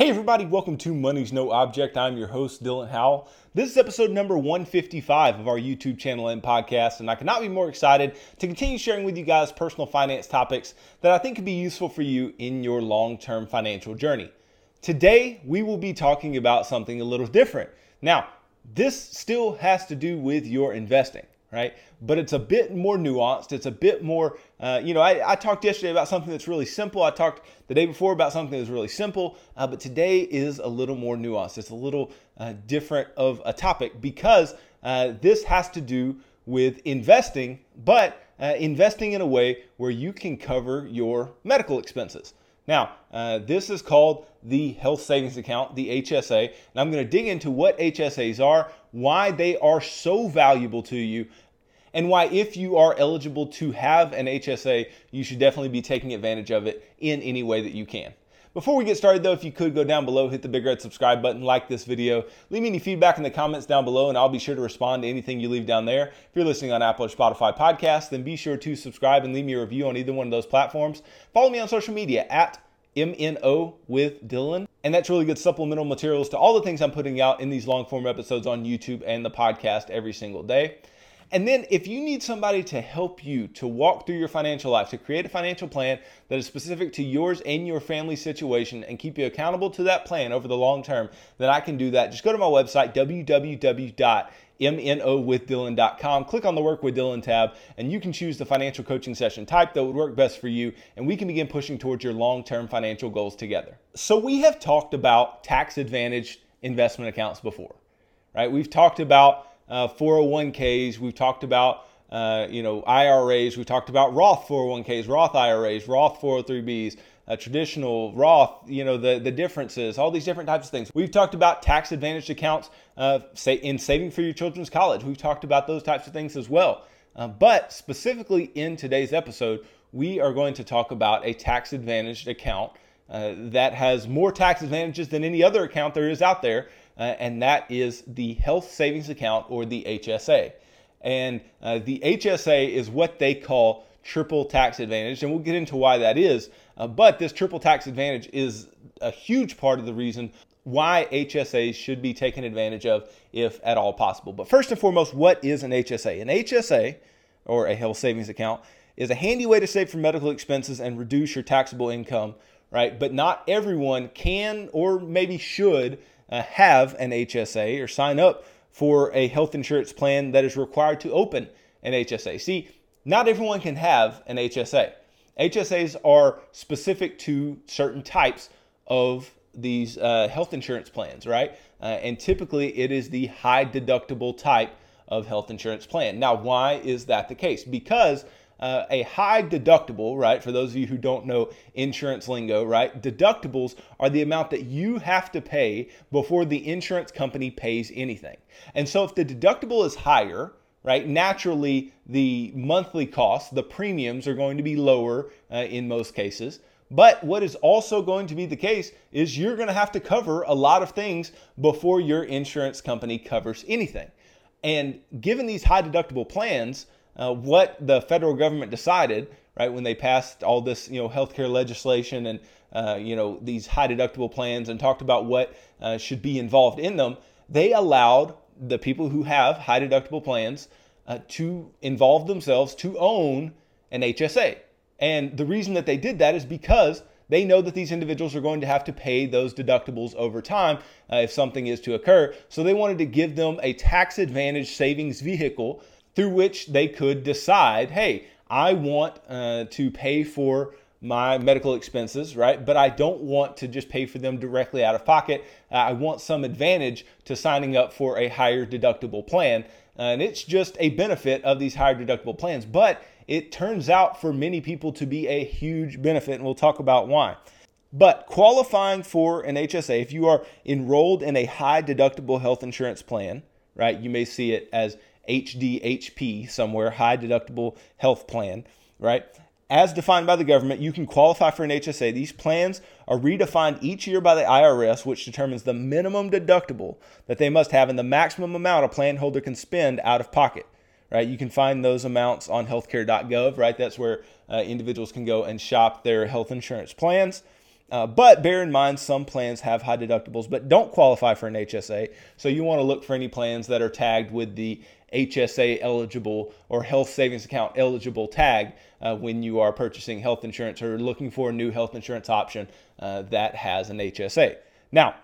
Hey, everybody, welcome to Money's No Object. I'm your host, Dylan Howell. This is episode number 155 of our YouTube channel and podcast, and I cannot be more excited to continue sharing with you guys personal finance topics that I think could be useful for you in your long term financial journey. Today, we will be talking about something a little different. Now, this still has to do with your investing right? But it's a bit more nuanced. It's a bit more, uh, you know, I, I, talked yesterday about something that's really simple. I talked the day before about something that's really simple, uh, but today is a little more nuanced. It's a little uh, different of a topic because uh, this has to do with investing, but uh, investing in a way where you can cover your medical expenses. Now, uh, this is called the Health Savings Account, the HSA, and I'm going to dig into what HSAs are, why they are so valuable to you, and why, if you are eligible to have an HSA, you should definitely be taking advantage of it in any way that you can. Before we get started though, if you could go down below, hit the big red subscribe button, like this video, leave me any feedback in the comments down below, and I'll be sure to respond to anything you leave down there. If you're listening on Apple or Spotify podcasts, then be sure to subscribe and leave me a review on either one of those platforms. Follow me on social media at MNO with Dylan. And that's really good supplemental materials to all the things I'm putting out in these long form episodes on YouTube and the podcast every single day. And then if you need somebody to help you to walk through your financial life, to create a financial plan that is specific to yours and your family situation and keep you accountable to that plan over the long term, then I can do that. Just go to my website, www.mnowithdylan.com. Click on the Work with Dylan tab, and you can choose the financial coaching session type that would work best for you, and we can begin pushing towards your long term financial goals together. So, we have talked about tax advantaged investment accounts before, right? We've talked about uh, 401ks. We've talked about uh, you know IRAs. We've talked about Roth 401ks, Roth IRAs, Roth 403bs, traditional Roth. You know the the differences, all these different types of things. We've talked about tax advantaged accounts, uh, say in saving for your children's college. We've talked about those types of things as well. Uh, but specifically in today's episode, we are going to talk about a tax advantaged account. Uh, that has more tax advantages than any other account there is out there uh, and that is the Health Savings Account or the HSA. And uh, the HSA is what they call triple tax advantage, and we'll get into why that is. Uh, but this triple tax advantage is a huge part of the reason why HSAs should be taken advantage of if at all possible. But first and foremost, what is an HSA? An HSA, or a health savings account, is a handy way to save for medical expenses and reduce your taxable income, right? But not everyone can or maybe should uh, have an HSA or sign up for a health insurance plan that is required to open an HSA. See, not everyone can have an HSA. HSAs are specific to certain types of these uh, health insurance plans, right? Uh, and typically it is the high deductible type of health insurance plan. Now, why is that the case? Because uh, a high deductible, right? For those of you who don't know insurance lingo, right? Deductibles are the amount that you have to pay before the insurance company pays anything. And so if the deductible is higher, right, naturally the monthly costs, the premiums are going to be lower uh, in most cases. But what is also going to be the case is you're going to have to cover a lot of things before your insurance company covers anything. And given these high deductible plans, uh, what the federal government decided, right, when they passed all this, you know, healthcare legislation and, uh, you know, these high deductible plans and talked about what uh, should be involved in them, they allowed the people who have high deductible plans uh, to involve themselves to own an HSA. And the reason that they did that is because they know that these individuals are going to have to pay those deductibles over time uh, if something is to occur. So they wanted to give them a tax advantage savings vehicle through which they could decide, hey, I want uh, to pay for my medical expenses, right? But I don't want to just pay for them directly out of pocket. Uh, I want some advantage to signing up for a higher deductible plan. and it's just a benefit of these higher deductible plans. But it turns out for many people to be a huge benefit, and we'll talk about why. But qualifying for an HSA, if you are enrolled in a high deductible health insurance plan, right, you may see it as HDHP somewhere, high deductible health plan, right? As defined by the government, you can qualify for an HSA. These plans are redefined each year by the IRS, which determines the minimum deductible that they must have and the maximum amount a plan holder can spend out of pocket. Right? You can find those amounts on healthcare.gov, right? That's where uh, individuals can go and shop their health insurance plans. Uh, but bear in mind, some plans have high deductibles but don't qualify for an HSA. So you want to look for any plans that are tagged with the HSA eligible or health savings account eligible tag uh, when you are purchasing health insurance or looking for a new health insurance option uh, that has an HSA. Now,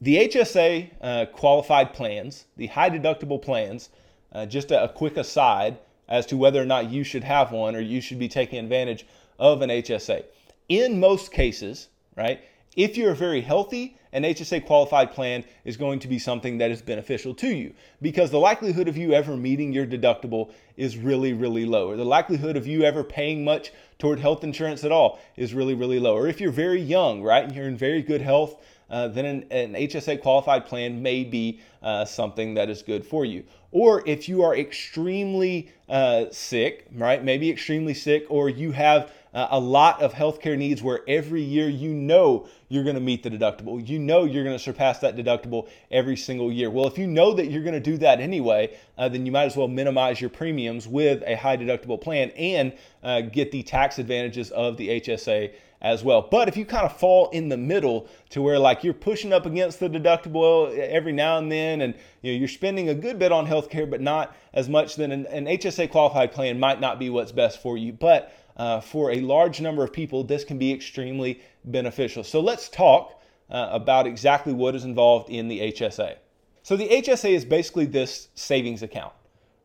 the HSA uh, qualified plans, the high deductible plans, uh, just a, a quick aside as to whether or not you should have one or you should be taking advantage of an HSA. In most cases, right, if you're very healthy, an HSA qualified plan is going to be something that is beneficial to you because the likelihood of you ever meeting your deductible is really, really low. Or the likelihood of you ever paying much toward health insurance at all is really, really low. Or if you're very young, right, and you're in very good health, uh, then an, an, HSA qualified plan may be uh, something that is good for you. Or if you are extremely uh, sick, right, maybe extremely sick, or you have uh, a lot of healthcare needs where every year you know you're going to meet the deductible. You know you're going to surpass that deductible every single year. Well, if you know that you're going to do that anyway, uh, then you might as well minimize your premiums with a high deductible plan and uh, get the tax advantages of the HSA as well. But if you kind of fall in the middle to where like you're pushing up against the deductible every now and then and you know you're spending a good bit on healthcare but not as much then an, an HSA qualified plan might not be what's best for you. But uh, for a large number of people, this can be extremely beneficial. So let's talk uh, about exactly what is involved in the HSA. So the HSA is basically this savings account,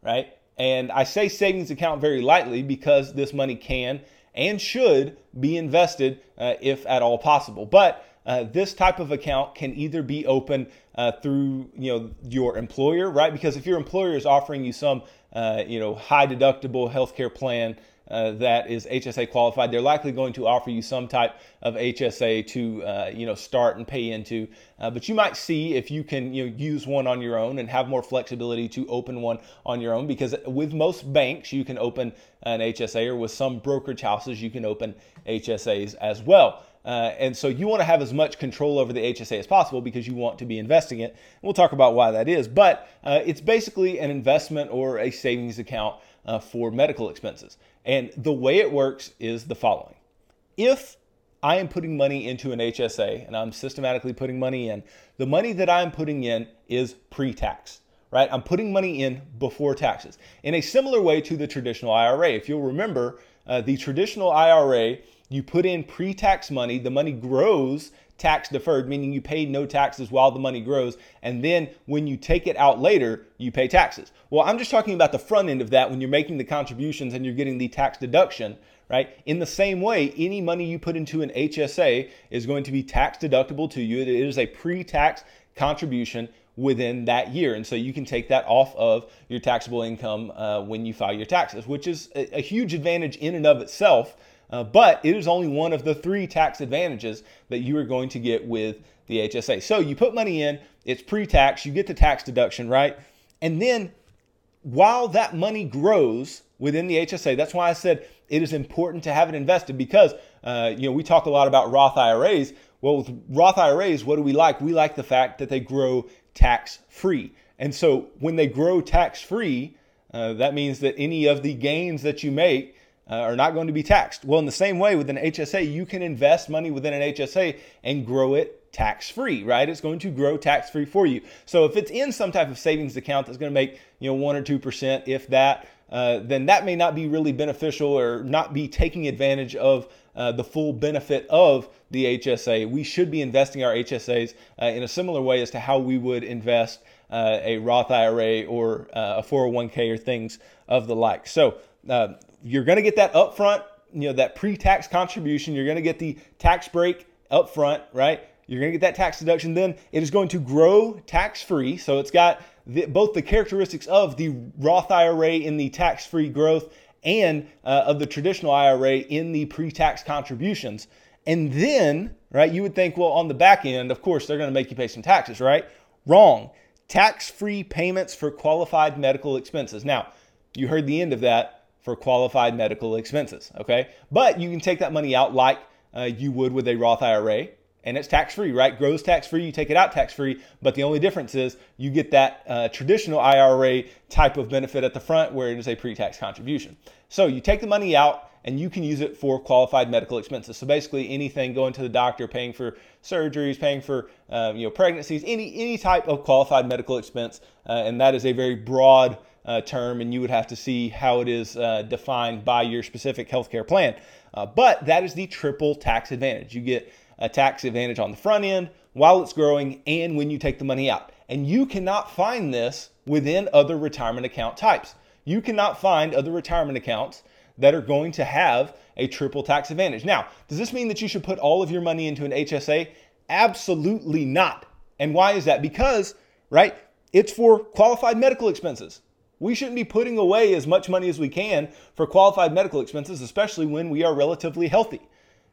right? And I say savings account very lightly because this money can and should be invested uh, if at all possible. But uh, this type of account can either be open uh, through you know your employer, right? Because if your employer is offering you some uh, you know high deductible healthcare plan uh, that is HSA qualified, they're likely going to offer you some type of HSA to uh, you know start and pay into. Uh, but you might see if you can you know use one on your own and have more flexibility to open one on your own. Because with most banks you can open an HSA, or with some brokerage houses you can open HSAs as well. Uh, and so you want to have as much control over the HSA as possible because you want to be investing it. And we'll talk about why that is. But uh, it's basically an investment or a savings account uh, for medical expenses. And the way it works is the following if I am putting money into an HSA and I'm systematically putting money in, the money that I'm putting in is pre tax, right? I'm putting money in before taxes in a similar way to the traditional IRA. If you'll remember, uh, the traditional IRA, you put in pre tax money, the money grows tax deferred, meaning you pay no taxes while the money grows. And then when you take it out later, you pay taxes. Well, I'm just talking about the front end of that when you're making the contributions and you're getting the tax deduction, right? In the same way, any money you put into an HSA is going to be tax deductible to you. It is a pre tax contribution within that year. And so you can take that off of your taxable income uh, when you file your taxes, which is a, a huge advantage in and of itself uh, but it is only one of the three tax advantages that you are going to get with the HSA. So you put money in, it's pre tax, you get the tax deduction, right? And then while that money grows within the HSA, that's why I said it is important to have it invested because, uh, you know, we talk a lot about Roth IRAs. Well, with Roth IRAs, what do we like? We like the fact that they grow tax free. And so when they grow tax free, uh, that means that any of the gains that you make uh, are not going to be taxed. Well, in the same way with an HSA, you can invest money within an HSA and grow it tax free, right? It's going to grow tax free for you. So if it's in some type of savings account that's going to make, you know, 1 or 2%, if that, uh, then that may not be really beneficial or not be taking advantage of uh, the full benefit of the HSA. We should be investing our HSAs uh, in a similar way as to how we would invest uh, a Roth IRA or uh, a 401k or things of the like. So uh, you're going to get that upfront, you know, that pre-tax contribution. You're going to get the tax break upfront, right? You're going to get that tax deduction. Then it is going to grow tax-free. So it's got the, both the characteristics of the Roth IRA in the tax-free growth and uh, of the traditional IRA in the pre-tax contributions. And then, right, you would think, well, on the back end, of course, they're going to make you pay some taxes, right? Wrong. Tax free payments for qualified medical expenses. Now, you heard the end of that for qualified medical expenses. Okay. But you can take that money out like uh, you would with a Roth IRA and it's tax free, right? Grows tax free, you take it out tax free, but the only difference is you get that uh, traditional IRA type of benefit at the front where it is a pre tax contribution. So you take the money out and you can use it for qualified medical expenses. So basically, anything going to the doctor, paying for surgeries, paying for um, you know pregnancies, any any type of qualified medical expense, uh, and that is a very broad uh, term, and you would have to see how it is uh, defined by your specific healthcare plan. Uh, but that is the triple tax advantage. You get a tax advantage on the front end while it's growing and when you take the money out. And you cannot find this within other retirement account types. You cannot find other retirement accounts that are going to have a triple tax advantage. Now, does this mean that you should put all of your money into an HSA? Absolutely not. And why is that? Because, right, it's for qualified medical expenses. We shouldn't be putting away as much money as we can for qualified medical expenses, especially when we are relatively healthy,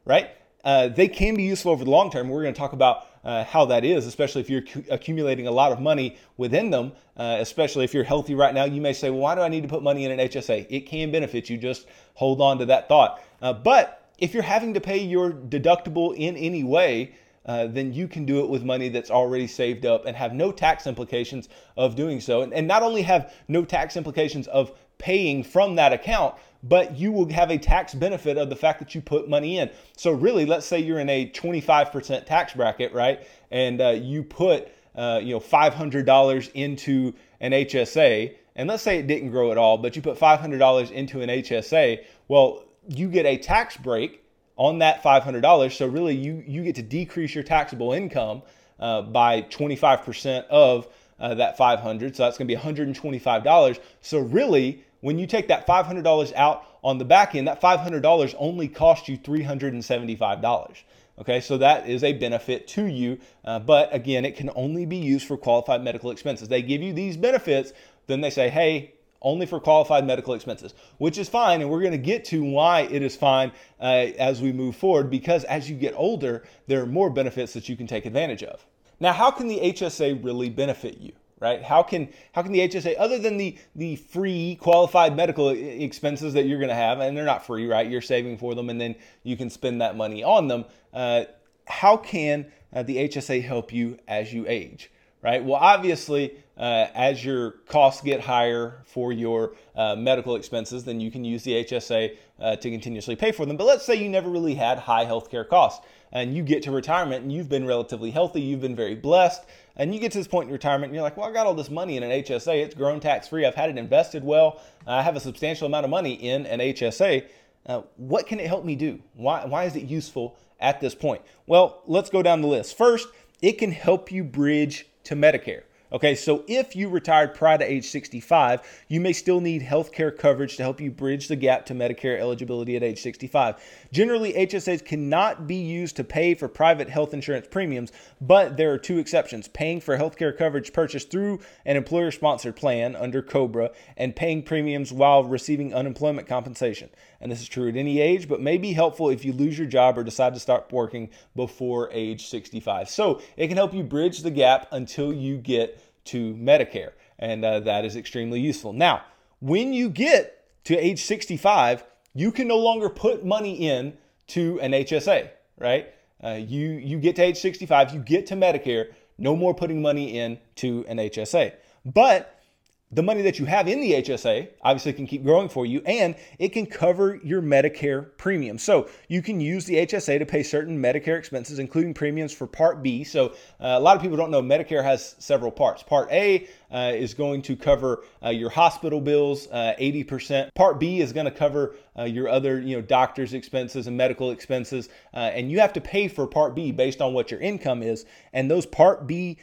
right? Uh, they can be useful over the long term. We're going to talk about uh, how that is, especially if you're accumulating a lot of money within them. Uh, especially if you're healthy right now, you may say, "Well, why do I need to put money in an HSA?" It can benefit you. Just hold on to that thought. Uh, but if you're having to pay your deductible in any way, uh, then you can do it with money that's already saved up and have no tax implications of doing so. And, and not only have no tax implications of paying from that account, but you will have a tax benefit of the fact that you put money in. So, really, let's say you're in a 25% tax bracket, right? And uh, you put uh, you know $500 into an HSA, and let's say it didn't grow at all, but you put $500 into an HSA. Well, you get a tax break on that $500. So really, you you get to decrease your taxable income uh, by 25% of uh, that 500. So that's going to be $125. So really, when you take that $500 out on the back end, that $500 only cost you $375. Okay, so that is a benefit to you, uh, but again, it can only be used for qualified medical expenses. They give you these benefits, then they say, hey, only for qualified medical expenses, which is fine. And we're going to get to why it is fine uh, as we move forward because as you get older, there are more benefits that you can take advantage of. Now, how can the HSA really benefit you? Right? How can how can the HSA, other than the the free qualified medical expenses that you're going to have, and they're not free, right? You're saving for them, and then you can spend that money on them. Uh, how can uh, the HSA help you as you age? Right? Well, obviously, uh, as your costs get higher for your uh, medical expenses, then you can use the HSA uh, to continuously pay for them. But let's say you never really had high healthcare costs and you get to retirement and you've been relatively healthy, you've been very blessed, and you get to this point in retirement and you're like, well, I got all this money in an HSA, it's grown tax free, I've had it invested well, I have a substantial amount of money in an HSA. Uh, what can it help me do? Why, why is it useful at this point? Well, let's go down the list. First, it can help you bridge to Medicare. Okay, so if you retired prior to age 65, you may still need health care coverage to help you bridge the gap to Medicare eligibility at age 65. Generally, HSAs cannot be used to pay for private health insurance premiums, but there are two exceptions paying for health care coverage purchased through an employer sponsored plan under COBRA and paying premiums while receiving unemployment compensation. And this is true at any age, but may be helpful if you lose your job or decide to start working before age 65. So it can help you bridge the gap until you get to Medicare, and uh, that is extremely useful. Now, when you get to age 65, you can no longer put money in to an HSA, right? Uh, you you get to age 65, you get to Medicare, no more putting money in to an HSA. But the money that you have in the HSA obviously can keep growing for you and it can cover your Medicare premium. So you can use the HSA to pay certain Medicare expenses, including premiums for Part B. So uh, a lot of people don't know Medicare has several parts. Part A uh, is going to cover uh, your hospital bills, 80%. Uh, Part B is going to cover uh, your other, you know, doctor's expenses and medical expenses, uh, and you have to pay for Part B based on what your income is. And those Part B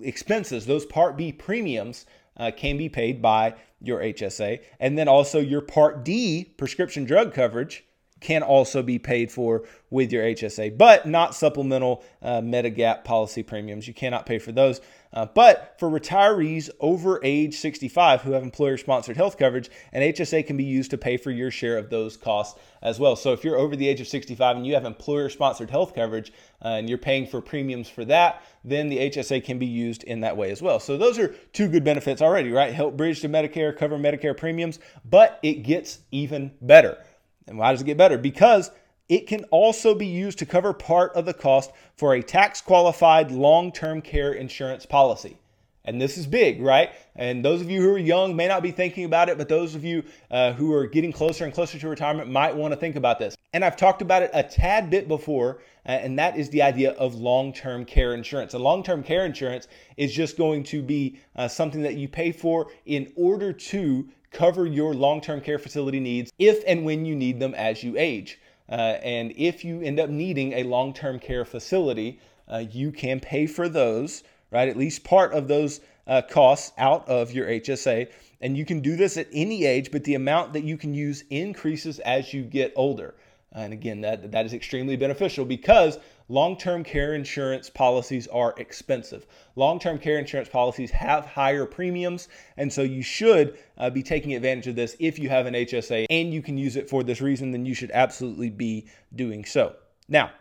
expenses, those Part B premiums uh, can be paid by your HSA. And then also your Part D prescription drug coverage can also be paid for with your HSA, but not supplemental uh, Medigap policy premiums. You cannot pay for those. Uh, but for retirees over age 65 who have employer sponsored health coverage, an HSA can be used to pay for your share of those costs as well. So if you're over the age of 65 and you have employer sponsored health coverage uh, and you're paying for premiums for that, then the HSA can be used in that way as well. So those are two good benefits already, right? Help bridge to Medicare, cover Medicare premiums, but it gets even better. And why does it get better? Because It can also be used to cover part of the cost for a tax qualified long term care insurance policy. And this is big, right? And those of you who are young may not be thinking about it, but those of you uh, who are getting closer and closer to retirement might want to think about this. And I've talked about it a tad bit before, uh, and that is the idea of long term care insurance. A long term care insurance is just going to be uh, something that you pay for in order to cover your long term care facility needs if and when you need them as you age. Uh, and if you end up needing a long term care facility, uh, you can pay for those right? At least part of those uh, costs out of your HSA. And you can do this at any age, but the amount that you can use increases as you get older. And again, that, that is extremely beneficial because long term care insurance policies are expensive. Long term care insurance policies have higher premiums, and so you should uh, be taking advantage of this if you have an HSA and you can use it for this reason, then you should absolutely be doing so. Now,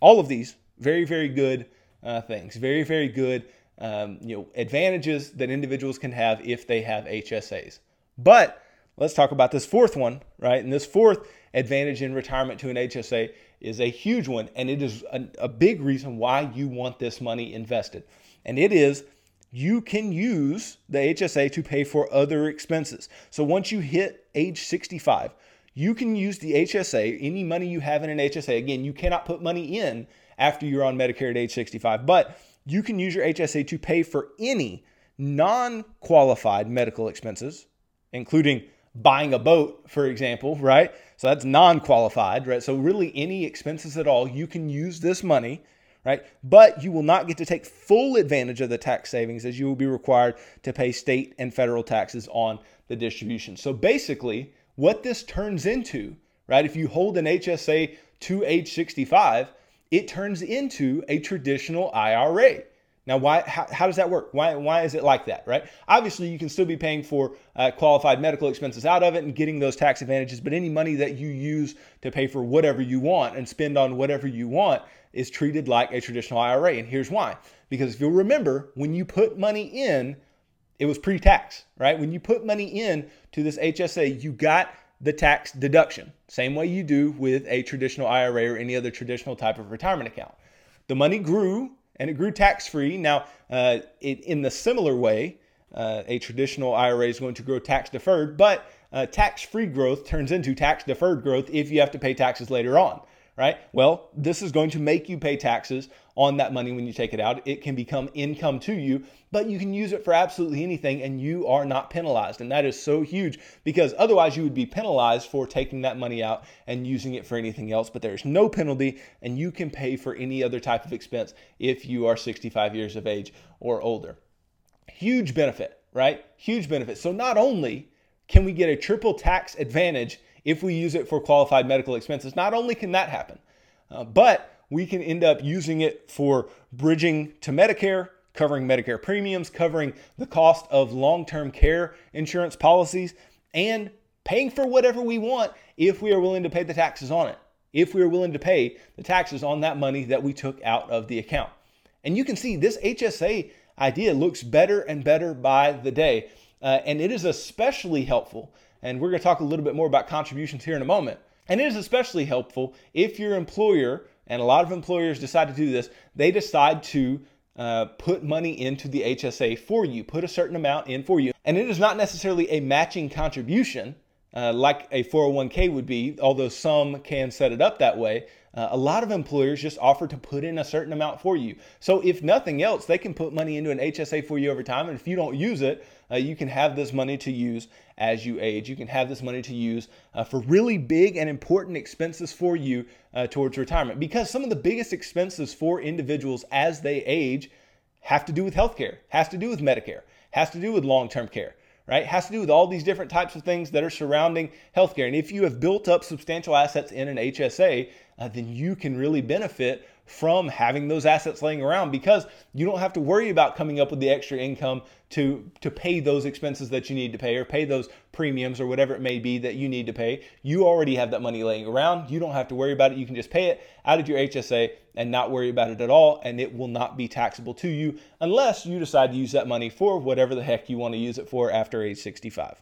all of these, very, very good uh, things, very, very good um, you know, advantages that individuals can have if they have HSAs. But let's talk about this fourth one, right? And this fourth advantage in retirement to an HSA is a huge one, and it is a, a big reason why you want this money invested. And it is you can use the HSA to pay for other expenses. So once you hit age 65, you can use the HSA, any money you have in an HSA. Again, you cannot put money in after you're on Medicare at age 65, but you can use your HSA to pay for any non qualified medical expenses, including buying a boat, for example, right? So that's non qualified, right? So, really, any expenses at all, you can use this money, right? But you will not get to take full advantage of the tax savings as you will be required to pay state and federal taxes on the distribution. So, basically, what this turns into, right, if you hold an HSA to age 65, it turns into a traditional IRA. Now, why? How, how, does that work? Why? Why is it like that? Right? Obviously, you can still be paying for uh, qualified medical expenses out of it and getting those tax advantages. But any money that you use to pay for whatever you want and spend on whatever you want is treated like a traditional IRA. And here's why: because if you'll remember, when you put money in, it was pre-tax, right? When you put money in to this HSA, you got the tax deduction, same way you do with a traditional IRA or any other traditional type of retirement account. The money grew and it grew tax free. Now, uh, it, in the similar way, uh, a traditional IRA is going to grow tax deferred, but uh, tax free growth turns into tax deferred growth if you have to pay taxes later on right? Well, this is going to make you pay taxes on that money when you take it out. It can become income to you, but you can use it for absolutely anything and you are not penalized. And that is so huge because otherwise you would be penalized for taking that money out and using it for anything else. But there's no penalty and you can pay for any other type of expense if you are 65 years of age or older. Huge benefit, right? Huge benefit. So not only can we get a triple tax advantage if we use it for qualified medical expenses. Not only can that happen, uh, but we can end up using it for bridging to Medicare, covering Medicare premiums, covering the cost of long term care insurance policies, and paying for whatever we want if we are willing to pay the taxes on it, if we are willing to pay the taxes on that money that we took out of the account. And you can see this HSA idea looks better and better by the day. Uh, and it is especially helpful and we're going to talk a little bit more about contributions here in a moment. And it is especially helpful if your employer, and a lot of employers decide to do this, they decide to uh, put money into the HSA for you, put a certain amount in for you. And it is not necessarily a matching contribution uh, like a 401k would be, although some can set it up that way. Uh, a lot of employers just offer to put in a certain amount for you. So, if nothing else, they can put money into an HSA for you over time. And if you don't use it, uh, you can have this money to use as you age. You can have this money to use uh, for really big and important expenses for you uh, towards retirement. Because some of the biggest expenses for individuals as they age have to do with healthcare, has to do with Medicare, has to do with long term care right? Has to do with all these different types of things that are surrounding healthcare. And if you have built up substantial assets in an HSA, uh, then you can really benefit from having those assets laying around because you don't have to worry about coming up with the extra income to to pay those expenses that you need to pay or pay those premiums or whatever it may be that you need to pay. You already have that money laying around. You don't have to worry about it. You can just pay it out of your HSA and not worry about it at all and it will not be taxable to you unless you decide to use that money for whatever the heck you want to use it for after age 65.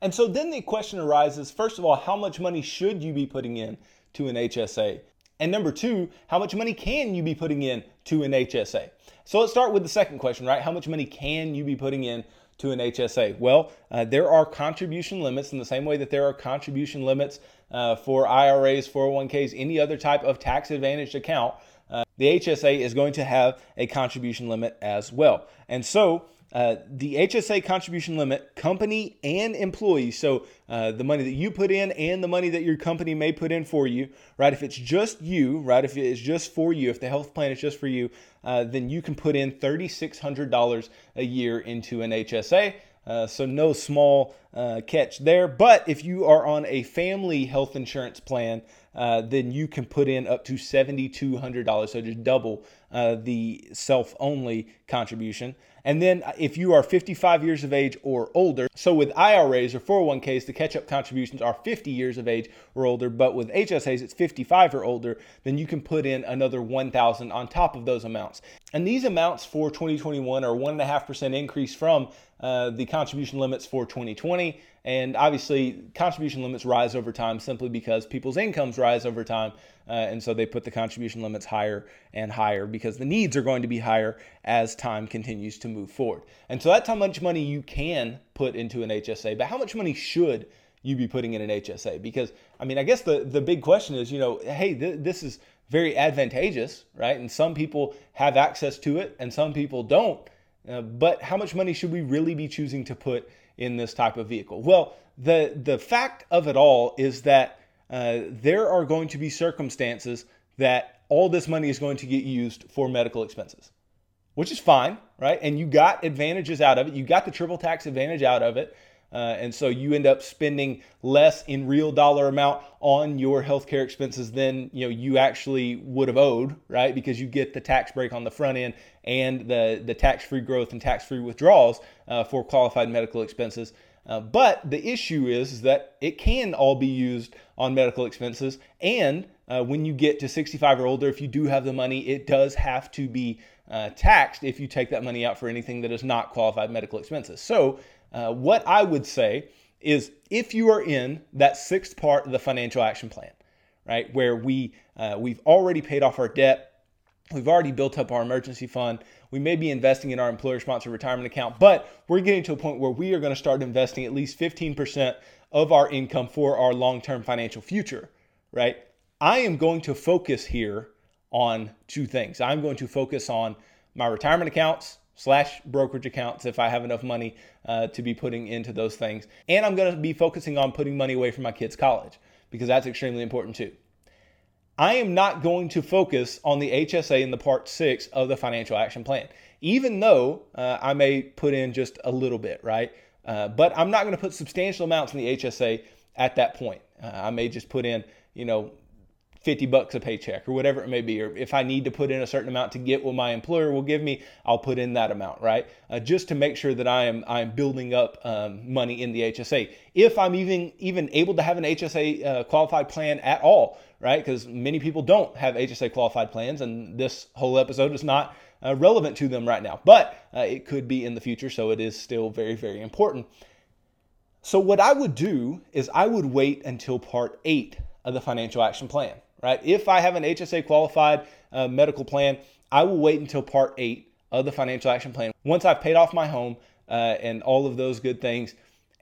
And so then the question arises, first of all, how much money should you be putting in to an HSA? And number two, how much money can you be putting in to an HSA? So let's start with the second question, right? How much money can you be putting in to an HSA? Well, uh, there are contribution limits in the same way that there are contribution limits uh, for IRAs, 401ks, any other type of tax advantaged account. Uh, the HSA is going to have a contribution limit as well. And so uh, the HSA contribution limit, company and employees, so uh, the money that you put in and the money that your company may put in for you, right? If it's just you, right? If it's just for you, if the health plan is just for you, uh, then you can put in $3,600 a year into an HSA. Uh, so no small uh, catch there. But if you are on a family health insurance plan, uh, then you can put in up to $7,200. So just double uh, the self only contribution. And then if you are 55 years of age or older, so with IRAs or 401ks, the catch up contributions are 50 years of age or older, but with HSAs, it's 55 or older, then you can put in another 1,000 on top of those amounts. And these amounts for 2021 are 1.5% increase from uh, the contribution limits for 2020. And obviously, contribution limits rise over time simply because people's incomes rise over time. Uh, and so they put the contribution limits higher and higher because the needs are going to be higher as time continues to move forward. And so that's how much money you can put into an HSA. But how much money should you be putting in an HSA? Because, I mean, I guess the, the big question is, you know, hey, th- this is very advantageous, right? And some people have access to it and some people don't. Uh, but how much money should we really be choosing to put in this type of vehicle? Well, the the fact of it all is that uh, there are going to be circumstances that all this money is going to get used for medical expenses, which is fine, right? And you got advantages out of it. You got the triple tax advantage out of it. Uh, and so you end up spending less in real dollar amount on your healthcare expenses than you know you actually would have owed, right? Because you get the tax break on the front end and the the tax free growth and tax free withdrawals uh, for qualified medical expenses. Uh, but the issue is, is that it can all be used on medical expenses, and uh, when you get to 65 or older, if you do have the money, it does have to be uh, taxed if you take that money out for anything that is not qualified medical expenses. So uh, what I would say is if you are in that sixth part of the financial action plan, right, where we uh, we've already paid off our debt, we've already built up our emergency fund, we may be investing in our employer sponsored retirement account, but we're getting to a point where we are going to start investing at least 15% of our income for our long term financial future, right? I am going to focus here on two things. I'm going to focus on my retirement accounts slash brokerage accounts if I have enough money uh, to be putting into those things. And I'm going to be focusing on putting money away for my kids' college because that's extremely important too. I am not going to focus on the HSA in the part six of the financial action plan, even though uh, I may put in just a little bit, right? Uh, but I'm not going to put substantial amounts in the HSA at that point. Uh, I may just put in, you know, 50 bucks a paycheck or whatever it may be. Or if I need to put in a certain amount to get what my employer will give me, I'll put in that amount, right? Uh, just to make sure that I am I am building up um, money in the HSA. If I'm even even able to have an HSA uh, qualified plan at all, right? Because many people don't have HSA qualified plans, and this whole episode is not uh, relevant to them right now, but uh, it could be in the future. So it is still very very important. So what I would do is I would wait until part eight of the financial action plan right? If I have an HSA qualified uh, medical plan, I will wait until part eight of the financial action plan. Once I've paid off my home uh, and all of those good things,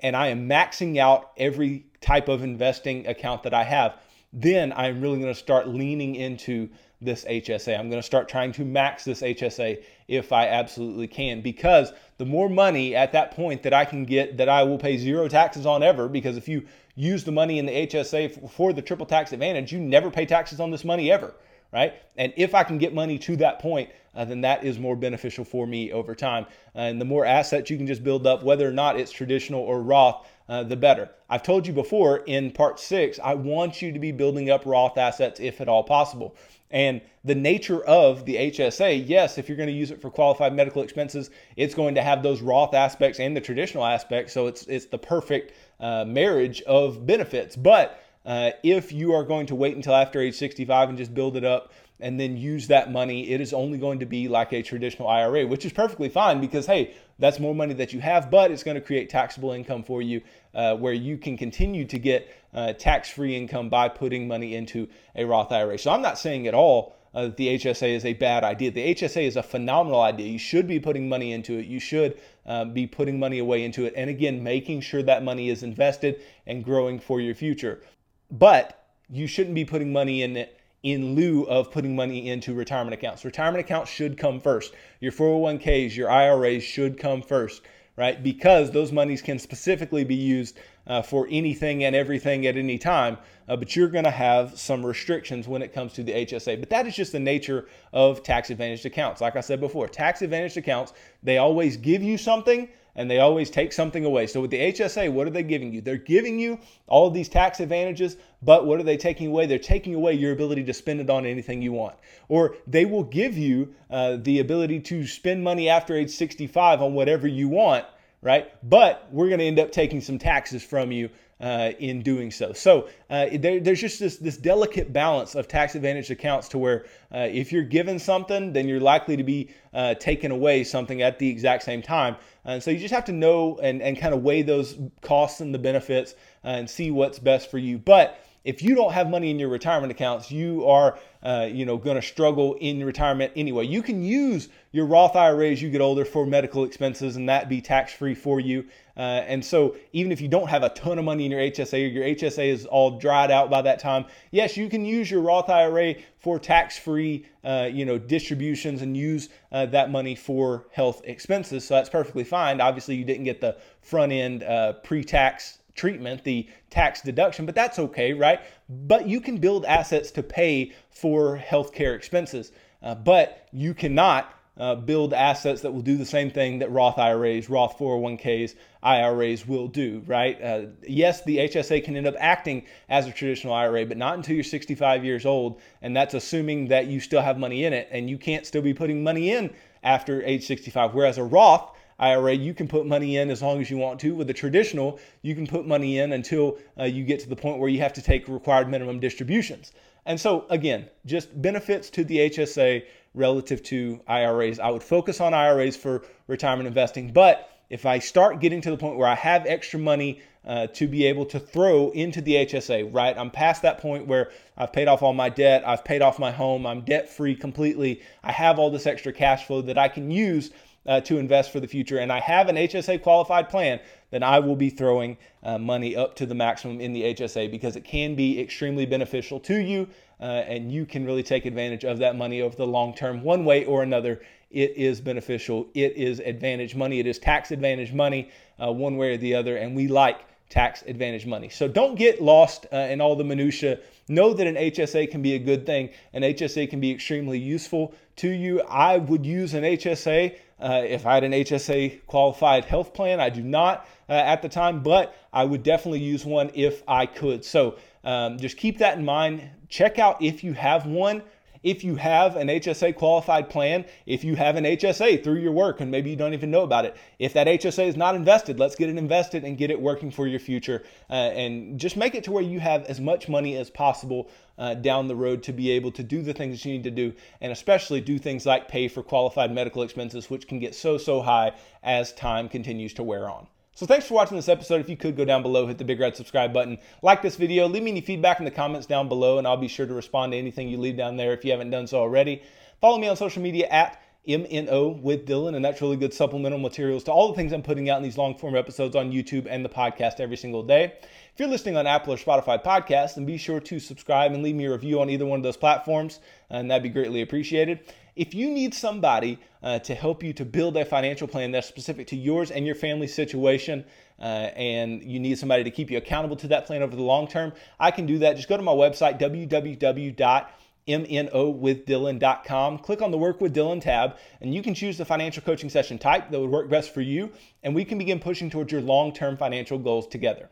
and I am maxing out every type of investing account that I have, then I'm really going to start leaning into this HSA. I'm going to start trying to max this HSA if I absolutely can because the more money at that point that I can get that I will pay zero taxes on ever because if you use the money in the HSA for the triple tax advantage, you never pay taxes on this money ever, right? And if I can get money to that point, uh, then that is more beneficial for me over time. And the more assets you can just build up, whether or not it's traditional or Roth, uh, the better. I've told you before in part six, I want you to be building up Roth assets if at all possible. And the nature of the HSA, yes, if you're going to use it for qualified medical expenses, it's going to have those Roth aspects and the traditional aspects. So it's it's the perfect uh, marriage of benefits. But uh, if you are going to wait until after age 65 and just build it up and then use that money, it is only going to be like a traditional IRA, which is perfectly fine because, hey, that's more money that you have, but it's going to create taxable income for you uh, where you can continue to get uh, tax free income by putting money into a Roth IRA. So I'm not saying at all uh, that the HSA is a bad idea. The HSA is a phenomenal idea. You should be putting money into it. You should uh, be putting money away into it. And again, making sure that money is invested and growing for your future. But you shouldn't be putting money in it in lieu of putting money into retirement accounts. Retirement accounts should come first. Your 401ks, your IRAs should come first, right? Because those monies can specifically be used uh, for anything and everything at any time, uh, but you're going to have some restrictions when it comes to the HSA. But that is just the nature of tax advantaged accounts. Like I said before, tax advantaged accounts, they always give you something and they always take something away. So with the HSA, what are they giving you? They're giving you all of these tax advantages, but what are they taking away? They're taking away your ability to spend it on anything you want. Or they will give you uh, the ability to spend money after age 65 on whatever you want, right? But we're going to end up taking some taxes from you uh, in doing so. So uh, there, there's just this, this delicate balance of tax advantage accounts to where uh, if you're given something, then you're likely to be uh, taken away something at the exact same time. And so you just have to know and, and kind of weigh those costs and the benefits uh, and see what's best for you. But if you don't have money in your retirement accounts, you are, uh, you know, going to struggle in retirement anyway. You can use your Roth IRA as you get older for medical expenses, and that be tax free for you. Uh, and so, even if you don't have a ton of money in your HSA or your HSA is all dried out by that time, yes, you can use your Roth IRA for tax free, uh, you know, distributions and use uh, that money for health expenses. So that's perfectly fine. Obviously, you didn't get the front end uh, pre tax treatment, the tax deduction, but that's okay, right? But you can build assets to pay for healthcare expenses, uh, but you cannot uh, build assets that will do the same thing that Roth IRAs, Roth 401ks, IRAs will do, right? Uh, yes, the HSA can end up acting as a traditional IRA, but not until you're 65 years old. And that's assuming that you still have money in it and you can't still be putting money in after age 65. Whereas a Roth, IRA, you can put money in as long as you want to. With a traditional, you can put money in until uh, you get to the point where you have to take required minimum distributions. And so, again, just benefits to the HSA relative to IRAs. I would focus on IRAs for retirement investing, but if I start getting to the point where I have extra money uh, to be able to throw into the HSA, right? I'm past that point where I've paid off all my debt, I've paid off my home, I'm debt free completely. I have all this extra cash flow that I can use uh, to invest for the future, and I have an HSA qualified plan, then I will be throwing uh, money up to the maximum in the HSA because it can be extremely beneficial to you, uh, and you can really take advantage of that money over the long term, one way or another. It is beneficial. It is advantage money. It is tax advantage money, uh, one way or the other, and we like tax advantage money. So don't get lost uh, in all the minutia. Know that an HSA can be a good thing. An HSA can be extremely useful to you. I would use an HSA uh, if I had an HSA qualified health plan. I do not uh, at the time, but I would definitely use one if I could. So um, just keep that in mind. Check out if you have one if you have an HSA qualified plan, if you have an HSA through your work and maybe you don't even know about it, if that HSA is not invested, let's get it invested and get it working for your future uh, and just make it to where you have as much money as possible uh, down the road to be able to do the things you need to do and especially do things like pay for qualified medical expenses, which can get so, so high as time continues to wear on. So thanks for watching this episode. If you could go down below, hit the big red subscribe button, like this video, leave me any feedback in the comments down below, and I'll be sure to respond to anything you leave down there if you haven't done so already. Follow me on social media at MNO with Dylan, and that's really good supplemental materials to all the things I'm putting out in these long form episodes on YouTube and the podcast every single day. If you're listening on Apple or Spotify podcasts, then be sure to subscribe and leave me a review on either one of those platforms, and that'd be greatly appreciated. If you need somebody uh, to help you to build a financial plan that's specific to yours and your family situation, uh, and you need somebody to keep you accountable to that plan over the long term, I can do that. Just go to my website, www.mnowithdylan.com. Click on the Work with Dylan tab, and you can choose the financial coaching session type that would work best for you, and we can begin pushing towards your long term financial goals together.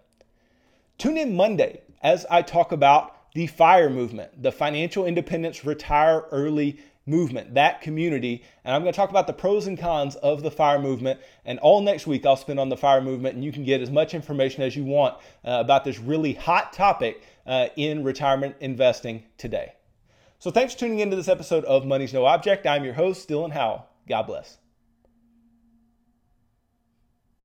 Tune in Monday as I talk about the FIRE movement, the Financial Independence Retire Early movement, that community. And I'm going to talk about the pros and cons of the fire movement. And all next week, I'll spend on the fire movement, and you can get as much information as you want uh, about this really hot topic uh, in retirement investing today. So thanks for tuning into this episode of Money's No Object. I'm your host, Dylan Howell. God bless.